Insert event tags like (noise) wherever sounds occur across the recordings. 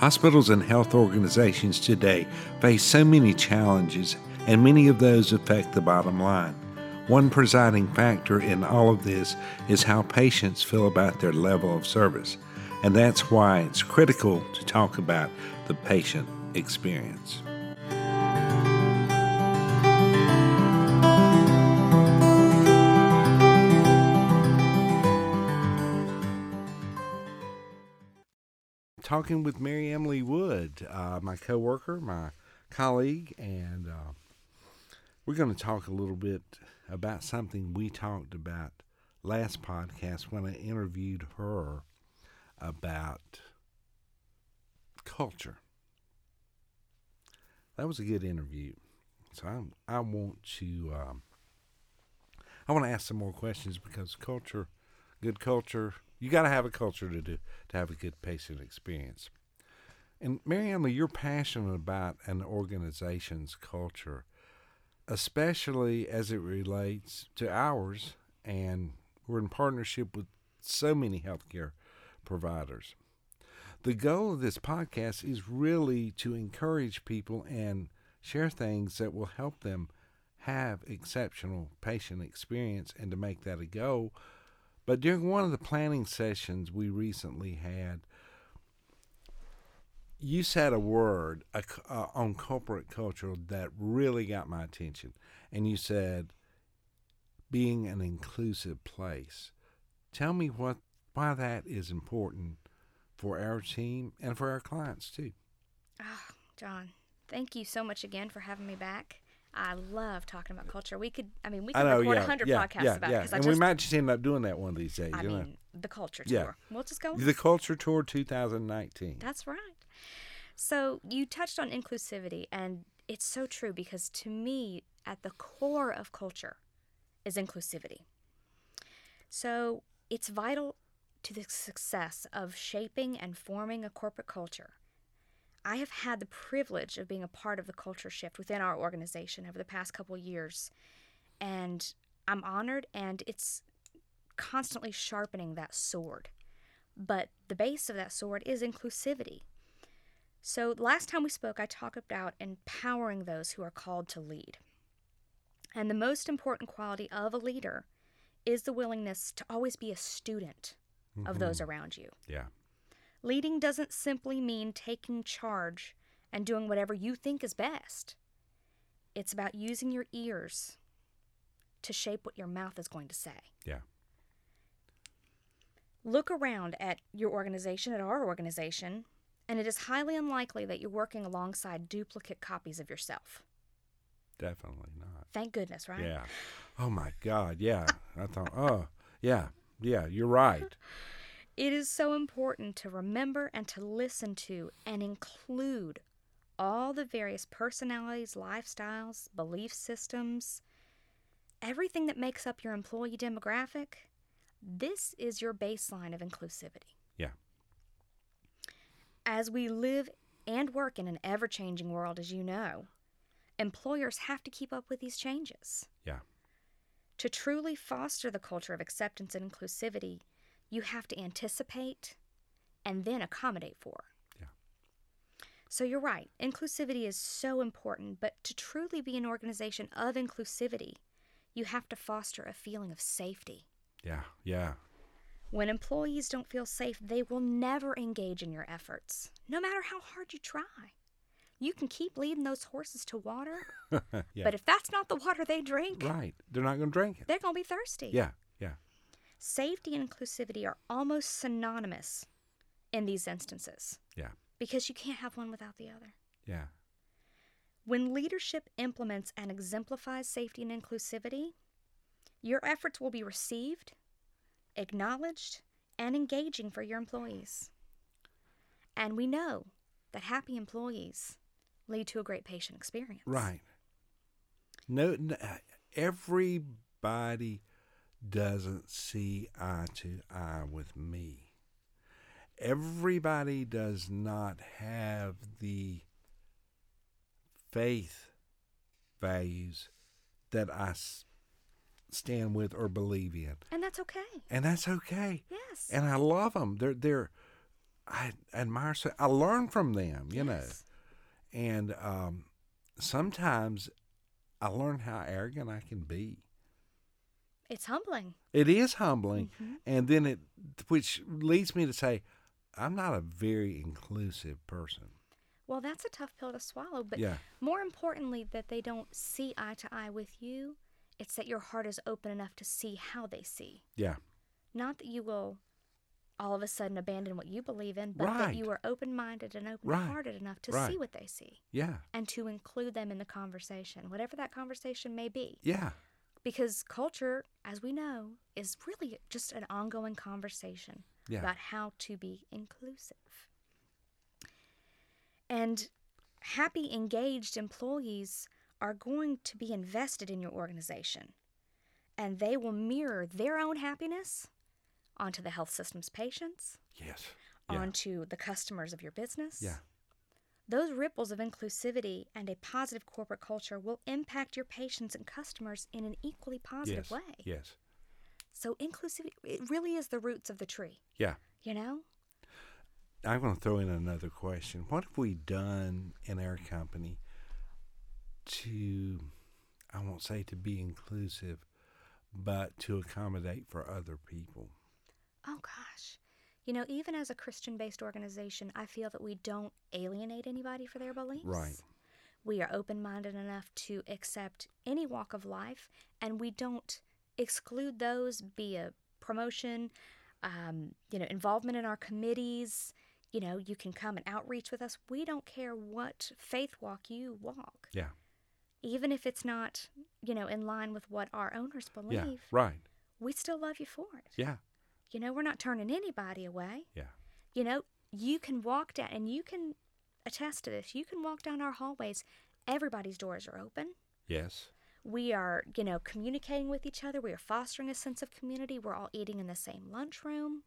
Hospitals and health organizations today face so many challenges, and many of those affect the bottom line. One presiding factor in all of this is how patients feel about their level of service, and that's why it's critical to talk about the patient experience. Talking with Mary Emily Wood, uh, my coworker, my colleague, and uh, we're going to talk a little bit about something we talked about last podcast when I interviewed her about culture. That was a good interview. So I, I want to um, I want to ask some more questions because culture, good culture, you got to have a culture to do to have a good patient experience. And Mary Emily, you're passionate about an organization's culture, especially as it relates to ours, and we're in partnership with so many healthcare providers. The goal of this podcast is really to encourage people and share things that will help them have exceptional patient experience and to make that a goal but during one of the planning sessions we recently had, you said a word uh, on corporate culture that really got my attention. And you said, being an inclusive place. Tell me what why that is important for our team and for our clients too. Oh, John, thank you so much again for having me back. I love talking about culture. We could, I mean, we could know, record a yeah, hundred yeah, podcasts yeah, about yeah. it. And just, we might just end up doing that one of these days. I mean, know? the culture tour. Yeah. We'll just go. The culture tour 2019. That's right. So you touched on inclusivity, and it's so true because to me, at the core of culture, is inclusivity. So it's vital to the success of shaping and forming a corporate culture I have had the privilege of being a part of the culture shift within our organization over the past couple years. And I'm honored, and it's constantly sharpening that sword. But the base of that sword is inclusivity. So, last time we spoke, I talked about empowering those who are called to lead. And the most important quality of a leader is the willingness to always be a student mm-hmm. of those around you. Yeah. Leading doesn't simply mean taking charge and doing whatever you think is best. It's about using your ears to shape what your mouth is going to say. Yeah. Look around at your organization, at our organization, and it is highly unlikely that you're working alongside duplicate copies of yourself. Definitely not. Thank goodness, right? Yeah. Oh my God. Yeah. I thought, oh, yeah. Yeah, you're right. It is so important to remember and to listen to and include all the various personalities, lifestyles, belief systems, everything that makes up your employee demographic. This is your baseline of inclusivity. Yeah. As we live and work in an ever changing world, as you know, employers have to keep up with these changes. Yeah. To truly foster the culture of acceptance and inclusivity, you have to anticipate and then accommodate for. Yeah. So you're right. Inclusivity is so important, but to truly be an organization of inclusivity, you have to foster a feeling of safety. Yeah, yeah. When employees don't feel safe, they will never engage in your efforts, no matter how hard you try. You can keep leading those horses to water, (laughs) yeah. but if that's not the water they drink, right, they're not going to drink it. They're going to be thirsty. Yeah, yeah. Safety and inclusivity are almost synonymous in these instances. Yeah. Because you can't have one without the other. Yeah. When leadership implements and exemplifies safety and inclusivity, your efforts will be received, acknowledged, and engaging for your employees. And we know that happy employees lead to a great patient experience. Right. No, no uh, everybody doesn't see eye to eye with me. Everybody does not have the faith values that I stand with or believe in. And that's okay. And that's okay. Yes. And I love them. They're they're I admire. So I learn from them. You know, Yes. and um, sometimes I learn how arrogant I can be. It's humbling. It is humbling, Mhm. and then it, which leads me to say, I'm not a very inclusive person. Well, that's a tough pill to swallow, but yeah, more importantly, that they don't see eye to eye with you. It's that your heart is open enough to see how they see. yeah, Not that you will all of a sudden abandon what you believe in, but that you are open minded and open Right. hearted enough to Right. see what they see yeah, and to include them in the conversation, whatever that conversation may be. yeah, Because culture, as we know, is really just an ongoing conversation yeah, about how to be inclusive. And happy, engaged employees are going to be invested in your organization, and they will mirror their own happiness onto the health system's patients, yes, yeah, onto the customers of your business. yeah, Those ripples of inclusivity and a positive corporate culture will impact your patients and customers in an equally positive yes, way. yes, So inclusivity it really is the roots of the tree, yeah. you know? I'm going to throw in another question. What have we done in our company to, I won't say to be inclusive, but to accommodate for other people? Oh gosh. You know, even as a Christian based organization, I feel that we don't alienate anybody for their beliefs. Right. We are open minded enough to accept any walk of life, and we don't exclude those via promotion, um, you know, involvement in our committees. You know, you can come and outreach with us. We don't care what faith walk you walk, Yeah, even if it's not, you know, in line with what our owners believe. yeah, right. We still love you for it. Yeah, You know, we're not turning anybody away. yeah, You know, you can walk down, and you can attest to this. You can walk down our hallways. Everybody's doors are open. yes, We are, you know, communicating with each other. We are fostering a sense of community. We're all eating in the same lunchroom.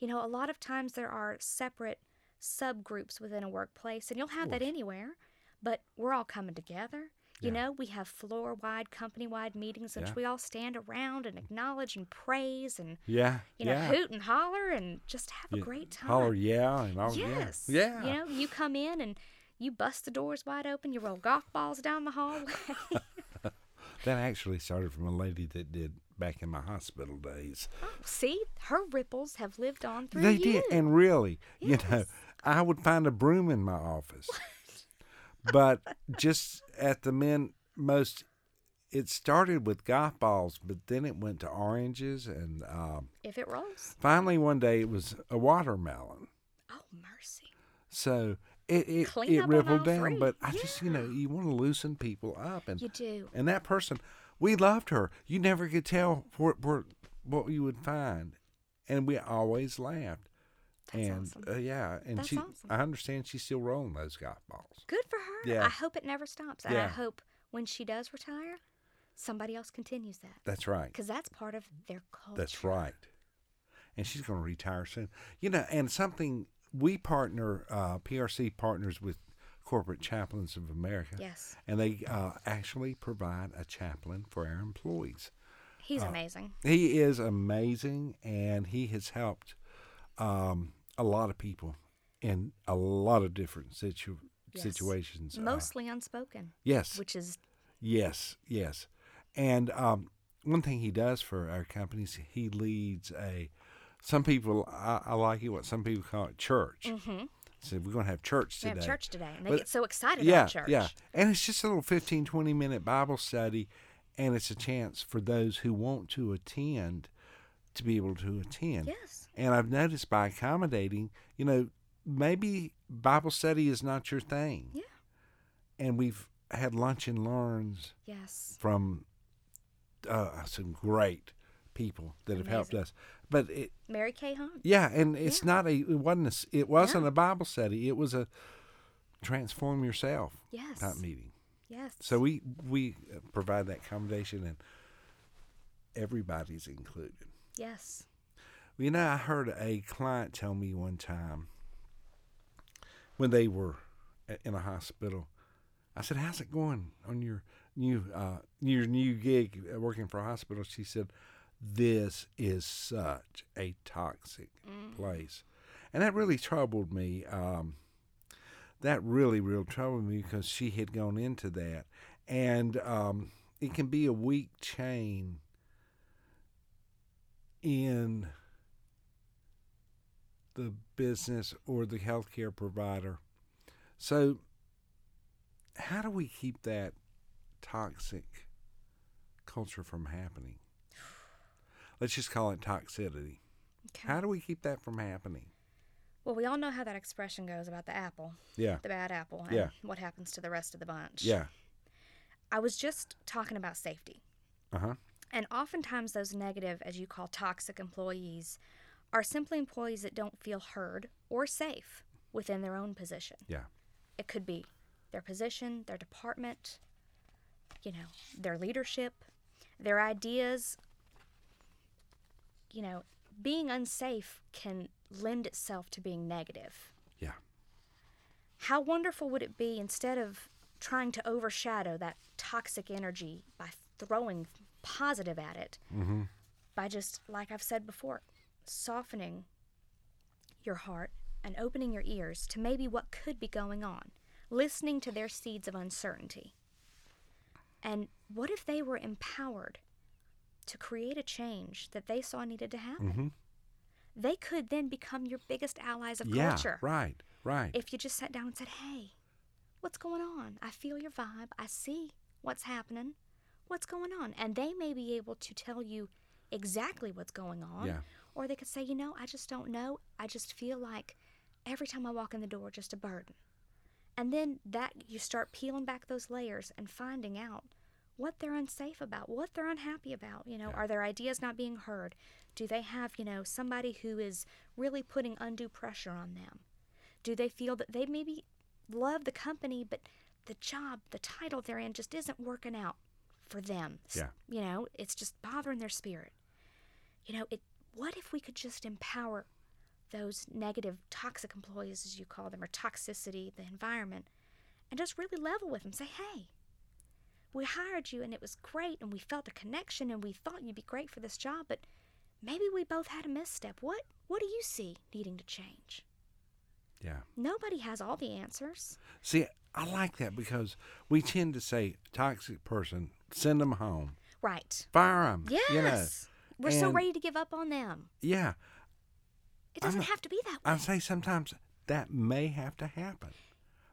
You know, a lot of times there are separate subgroups within a workplace, and you'll have that anywhere, but we're all coming together. You Yeah. know, we have floor wide, company wide meetings in which Yeah. we all stand around and acknowledge and praise and, yeah, you know, yeah. hoot and holler and just have a great time. Holler, yeah, and oh, all, Yes. yeah. You know, you come in and you bust the doors wide open, you roll golf balls down the hallway. (laughs) That actually started from a lady that did back in my hospital days. oh, see, her ripples have lived on through They you. did, and really, you know, I would find a broom in my office, (laughs) but just at the men most, it started with golf balls, but then it went to oranges, and um, if it rolls. finally one day it was a watermelon. Oh, mercy. So it it, Clean it rippled down, three. but I just you know you want to loosen people up, and You do. and that person, we loved her. You never could tell what what, what you would find, and we always laughed. That's and awesome. uh, yeah, and That's she, awesome. I understand she's still rolling those golf balls. Good for her. Yeah. I hope it never stops. And I hope when she does retire, somebody else continues that. That's right. Because that's part of their culture. That's right. And she's going to retire soon. You know, and something we partner, uh, PRC partners with Corporate Chaplains of America, Yes. and they uh, actually provide a chaplain for our employees. He's Uh, amazing. He is amazing, and he has helped um, a lot of people in a lot of different situ- Yes. situations. Uh, Mostly unspoken, yes, which is yes, yes. And um, one thing he does for our companies, he leads a. Some people, I, I like it. What some people call it church. mm-hmm. So we're going to have church We today. have church today, and they But- get so excited yeah, about church. Yeah, and it's just a little 15, 20 minute Bible study, and it's a chance for those who want to attend to be able to attend. Yes. And I've noticed by accommodating, you know, maybe Bible study is not your thing. Yeah. And we've had lunch and learns Yes. from uh, some great people that have helped us. But it, Mary Kay Hunt. yeah, and it's Yeah. not a it wasn't a, it wasn't No. a Bible study. It was a transform yourself Yes. type meeting. Yes. So we we provide that accommodation and everybody's included. Yes. You know, I heard a client tell me one time when they were in a hospital. I said, "How's it going on your new uh, your new gig uh, working for a hospital?" She said, "This is such a toxic Mm. place," and that really troubled me. Um, that really, real troubled me because she had gone into that, and um, it can be a weak chain in the business or the healthcare provider. So, how do we keep that toxic culture from happening? Let's just call it toxicity. Okay. How do we keep that from happening? Well, we all know how that expression goes about the apple, Yeah, the bad apple, and Yeah. what happens to the rest of the bunch. yeah, I was just talking about safety. uh huh, And oftentimes, those negative, as you call toxic employees, are simply employees that don't feel heard or safe within their own position. yeah, It could be their position, their department, you know, their leadership, their ideas. You know, being unsafe can lend itself to being negative. yeah, How wonderful would it be instead of trying to overshadow that toxic energy by throwing positive at it, mm-hmm. by just, like I've said before, softening your heart and opening your ears to maybe what could be going on, listening to their seeds of uncertainty. And what if they were empowered to create a change that they saw needed to happen? Mhm. They could then become your biggest allies of yeah, culture right, right, if you just sat down and said, Hey, what's going on? I feel your vibe. I see what's happening. What's going on? And they may be able to tell you exactly what's going on. Yeah. Or they could say, You know, I just don't know. I just feel like every time I walk in the door, just a burden. And then that you start peeling back those layers and finding out what they're unsafe about, what they're unhappy about. You know, Yeah. are their ideas not being heard? Do they have, you know, somebody who is really putting undue pressure on them? Do they feel that they maybe love the company, but the job, the title they're in just isn't working out for them? Yeah. You know, it's just bothering their spirit. You know, it what if we could just empower those negative toxic employees as you call them or toxicity, the environment, and just really level with them. Say, hey, we hired you and it was great and we felt a connection and we thought you'd be great for this job, but maybe we both had a misstep. What what do you see needing to change? yeah. Nobody has all the answers. See, I like that because we tend to say toxic person, send them home, Right. fire them. Yes. You know, We're so ready to give up on them. yeah. It doesn't I'm- have to be that way. I say sometimes that may have to happen,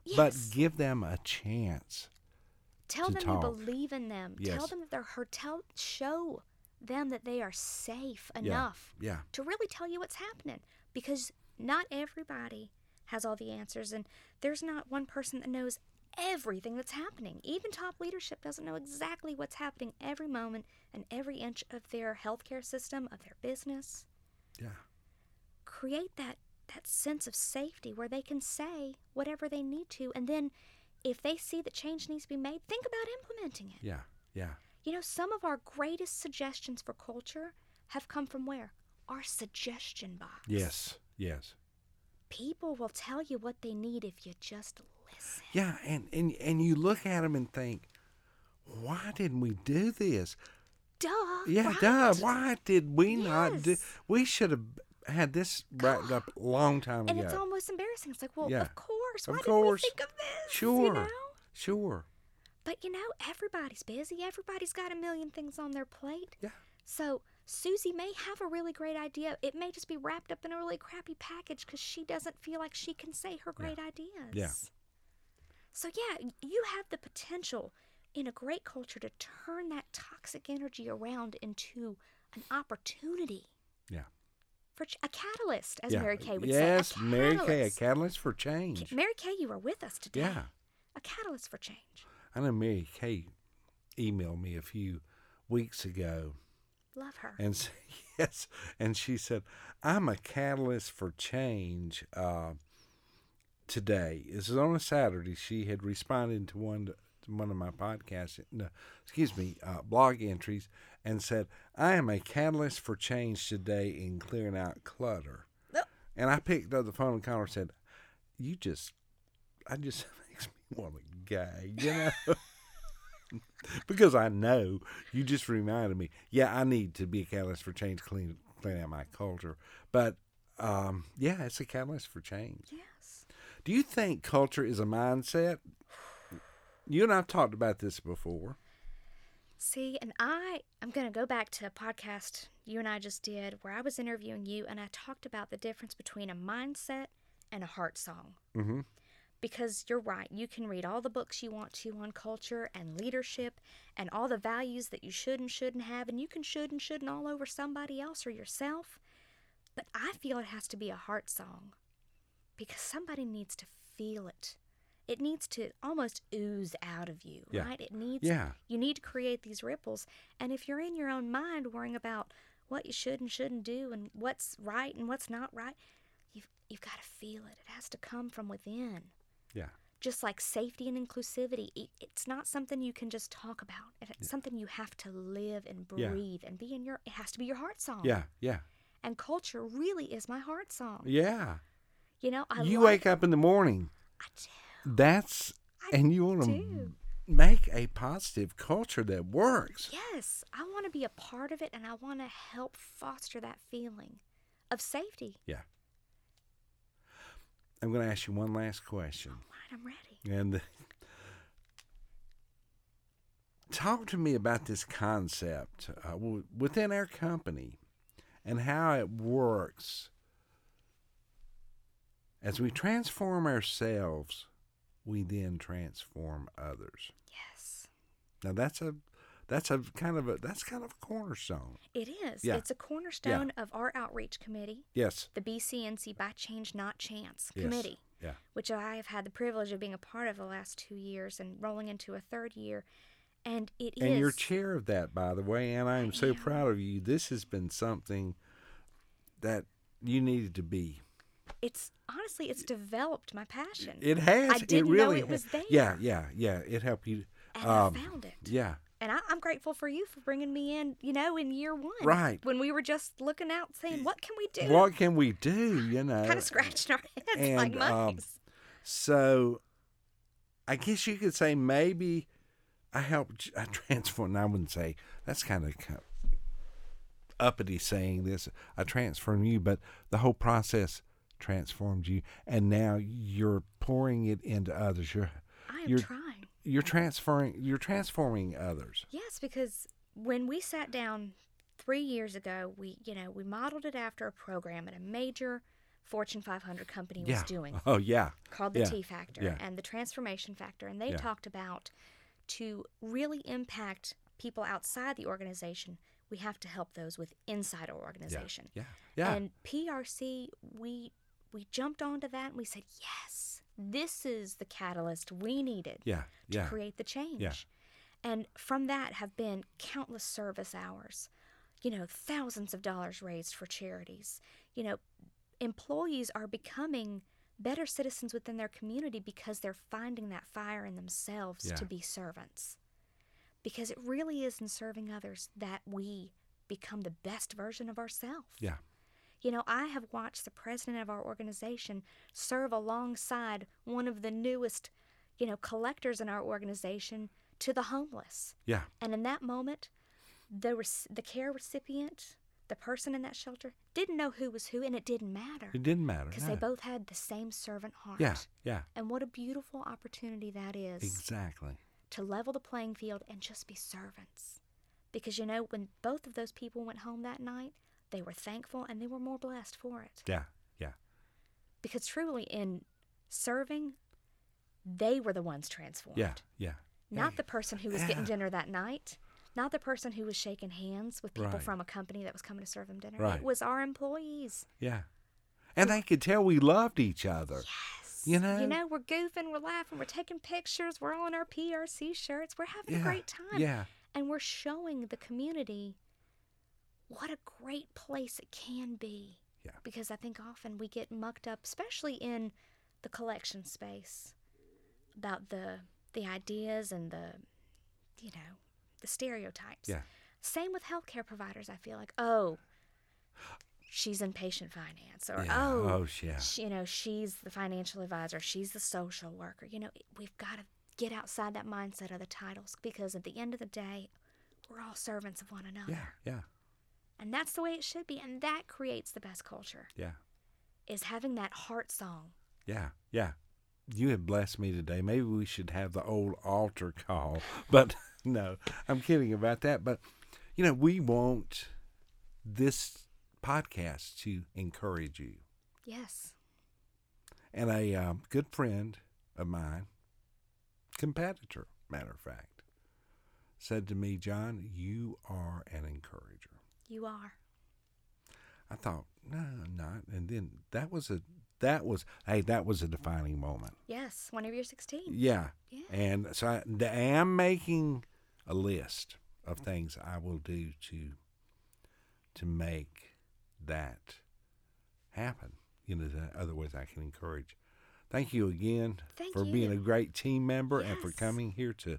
yes. but give them a chance. Tell them talk. you believe in them. Yes. Tell them that they're hurt. Tell show them that they are safe enough yeah. Yeah, to really tell you what's happening because not everybody has all the answers and there's not one person that knows everything that's happening. Even top leadership doesn't know exactly what's happening every moment and every inch of their healthcare system, of their business. yeah, Create that that sense of safety where they can say whatever they need to and then if they see that change needs to be made, think about implementing it. yeah, yeah, You know, some of our greatest suggestions for culture have come from where? Our suggestion box. yes, yes. People will tell you what they need if you just listen. Yeah, and, and, and you look at them and think, why didn't we do this? Duh. Yeah, right? duh. Why did we not do? We should have had this wrapped up a long time And ago. it's almost embarrassing. It's like, well, Yeah. of course. Of Why course. didn't we think of this? sure, You know? sure. But you know, everybody's busy. Everybody's got a million things on their plate. Yeah, So Susie may have a really great idea. It may just be wrapped up in a really crappy package because she doesn't feel like she can say her great ideas. Yeah. So yeah, you have the potential in a great culture to turn that toxic energy around into an opportunity yeah. for ch- a catalyst, as yeah. Mary Kay would yes, say. a Mary Kay, a catalyst. catalyst for change. Mary Kay, you are with us today. Yeah. A catalyst for change. I know Mary Kay emailed me a few weeks ago Love her. and (laughs) yes, and she said, "I'm a catalyst for change." Uh, today this is on a Saturday. She had responded to one to one of my podcasts, no, excuse me, uh, blog entries, and said, "I am a catalyst for change today in clearing out clutter." Oh. And I picked up the phone and called her and said, "You just, I just (laughs) makes me want to gag, you know." (laughs) (laughs) because I know you just reminded me. Yeah, I need to be a catalyst for change, clean clean out my culture. But um, yeah, it's a catalyst for change. Yes. Do you think culture is a mindset? You and I've talked about this before. See, and I I'm going to go back to a podcast you and I just did where I was interviewing you and I talked about the difference between a mindset and a heart song. Mm-hmm. Because you're right, you can read all the books you want to on culture and leadership and all the values that you should and shouldn't have, and you can should and shouldn't all over somebody else or yourself. But I feel it has to be a heart song because somebody needs to feel it. It needs to almost ooze out of you, Yeah. right? It needs Yeah. you need to create these ripples. And if you're in your own mind worrying about what you should and shouldn't do and what's right and what's not right, you've you've got to feel it. It has to come from within. Yeah. Just like safety and inclusivity, i- it's not something you can just talk about. It's something you have to live and Yeah. breathe and be in your. It has to be your heart song. Yeah. Yeah. And culture really is my heart song. Yeah. You know, I you wake up in the morning. I do. That's I and you want to make a positive culture that works. Yes, I want to be a part of it and I want to help foster that feeling of safety. Yeah. I'm going to ask you one last question. All right, I'm ready. And talk to me about this concept uh, within our company and how it works. As we transform ourselves, we then transform others. Yes, Now that's a that's a kind of a that's kind of a cornerstone. it is. Yeah. It's a cornerstone of our outreach committee, Yes. the BCNC by Change Not Chance Yes. committee, Yeah. which I have had the privilege of being a part of the last two years and rolling into a third year. And it is. And you're chair of that, by the way, and I am so am. proud of you. This has been something that you needed to be. it's honestly, it's developed my passion. It has. I it didn't know really it was there. Yeah, yeah, yeah. It helped you. and um, I found it. Yeah, And I, I'm grateful for you for bringing me in, you know, in year one. Right. When we were just looking out saying, what can we do? what can we do? You know, Kind of scratching our heads like and, um, monkeys. So, I guess you could say maybe I helped. I transformed. I wouldn't say that's kind of uppity saying this. I transformed you, but the whole process transformed you, and now you're pouring it into others. You're I am you're trying. You're transferring. You're transforming others. Yes, because when we sat down three years ago, we, you know, we modeled it after a program that a major Fortune 500 company was doing (laughs) Oh yeah. called the Yeah. T Factor Yeah. and the Transformation Factor. And they Yeah. talked about to really impact people outside the organization, we have to help those with inside our organization. Yeah. Yeah. And PRC, we we jumped onto that and we said, yes, this is the catalyst we needed yeah. to Yeah. create the change. And from that have been countless service hours, you know, thousands of dollars raised for charities. You know, employees are becoming better citizens within their community because they're finding that fire in themselves Yeah. to be servants. Because it really is in serving others that we become the best version of ourselves. Yeah. You know, I have watched the president of our organization serve alongside one of the newest, you know, collectors in our organization to the homeless. Yeah. And in that moment, the rec- the care recipient, the person in that shelter, didn't know who was who, and it didn't matter It didn't matter. because no. they both had the same servant heart. Yeah. Yeah. And what a beautiful opportunity that is Exactly. to level the playing field and just be servants. Because you know, when both of those people went home that night, they were thankful and they were more blessed for it. Yeah. Yeah. Because truly, in serving, they were the ones transformed. Yeah. Yeah. Not Yeah. the person who was Yeah. getting dinner that night, not the person who was shaking hands with people Right. from a company that was coming to serve them dinner. Right. It was our employees. Yeah. And they could tell we loved each other. Yes. You know? You know, we're goofing, we're laughing, we're taking pictures, we're all in our PRC shirts, we're having Yeah. a great time. Yeah. And we're showing the community what a great place it can be. Yeah. Because I think often we get mucked up, especially in the collection space, about the the ideas and the you know, the stereotypes. Yeah. Same with healthcare providers, I feel like, oh, she's in patient finance or Yeah. oh, Oh, yeah. sh- you know, she's the financial advisor, she's the social worker. You know, we've got to get outside that mindset of the titles because at the end of the day, we're all servants of one another. Yeah. Yeah. And that's the way it should be. And that creates the best culture. Yeah. is having that heart song. Yeah, yeah. You have blessed me today. Maybe we should have the old altar call, (laughs) but (laughs) no, I'm kidding about that. But you know, we want this podcast to encourage you. Yes. And a um, good friend of mine, competitor, matter of fact, said to me, John, you are an encourager. You are. I thought, no, I'm not. And then that was a that was hey, that was a defining moment. Yes, whenever you're 16. Yeah. Yeah. And so I, I am making a list of things I will do to to make that happen. You know, the other ways I can encourage. Thank you again Thank for being a great team member and for coming here to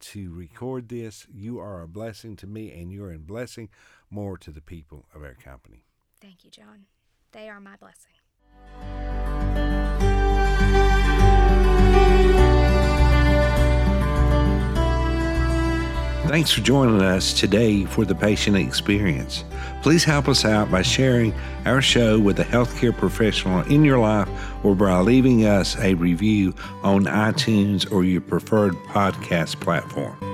to record this. You are a blessing to me and you're a blessing more to the people of our company. Thank you, John. They are my blessing. Thanks for joining us today for the patient experience. Please help us out by sharing our show with a healthcare professional in your life or by leaving us a review on iTunes or your preferred podcast platform.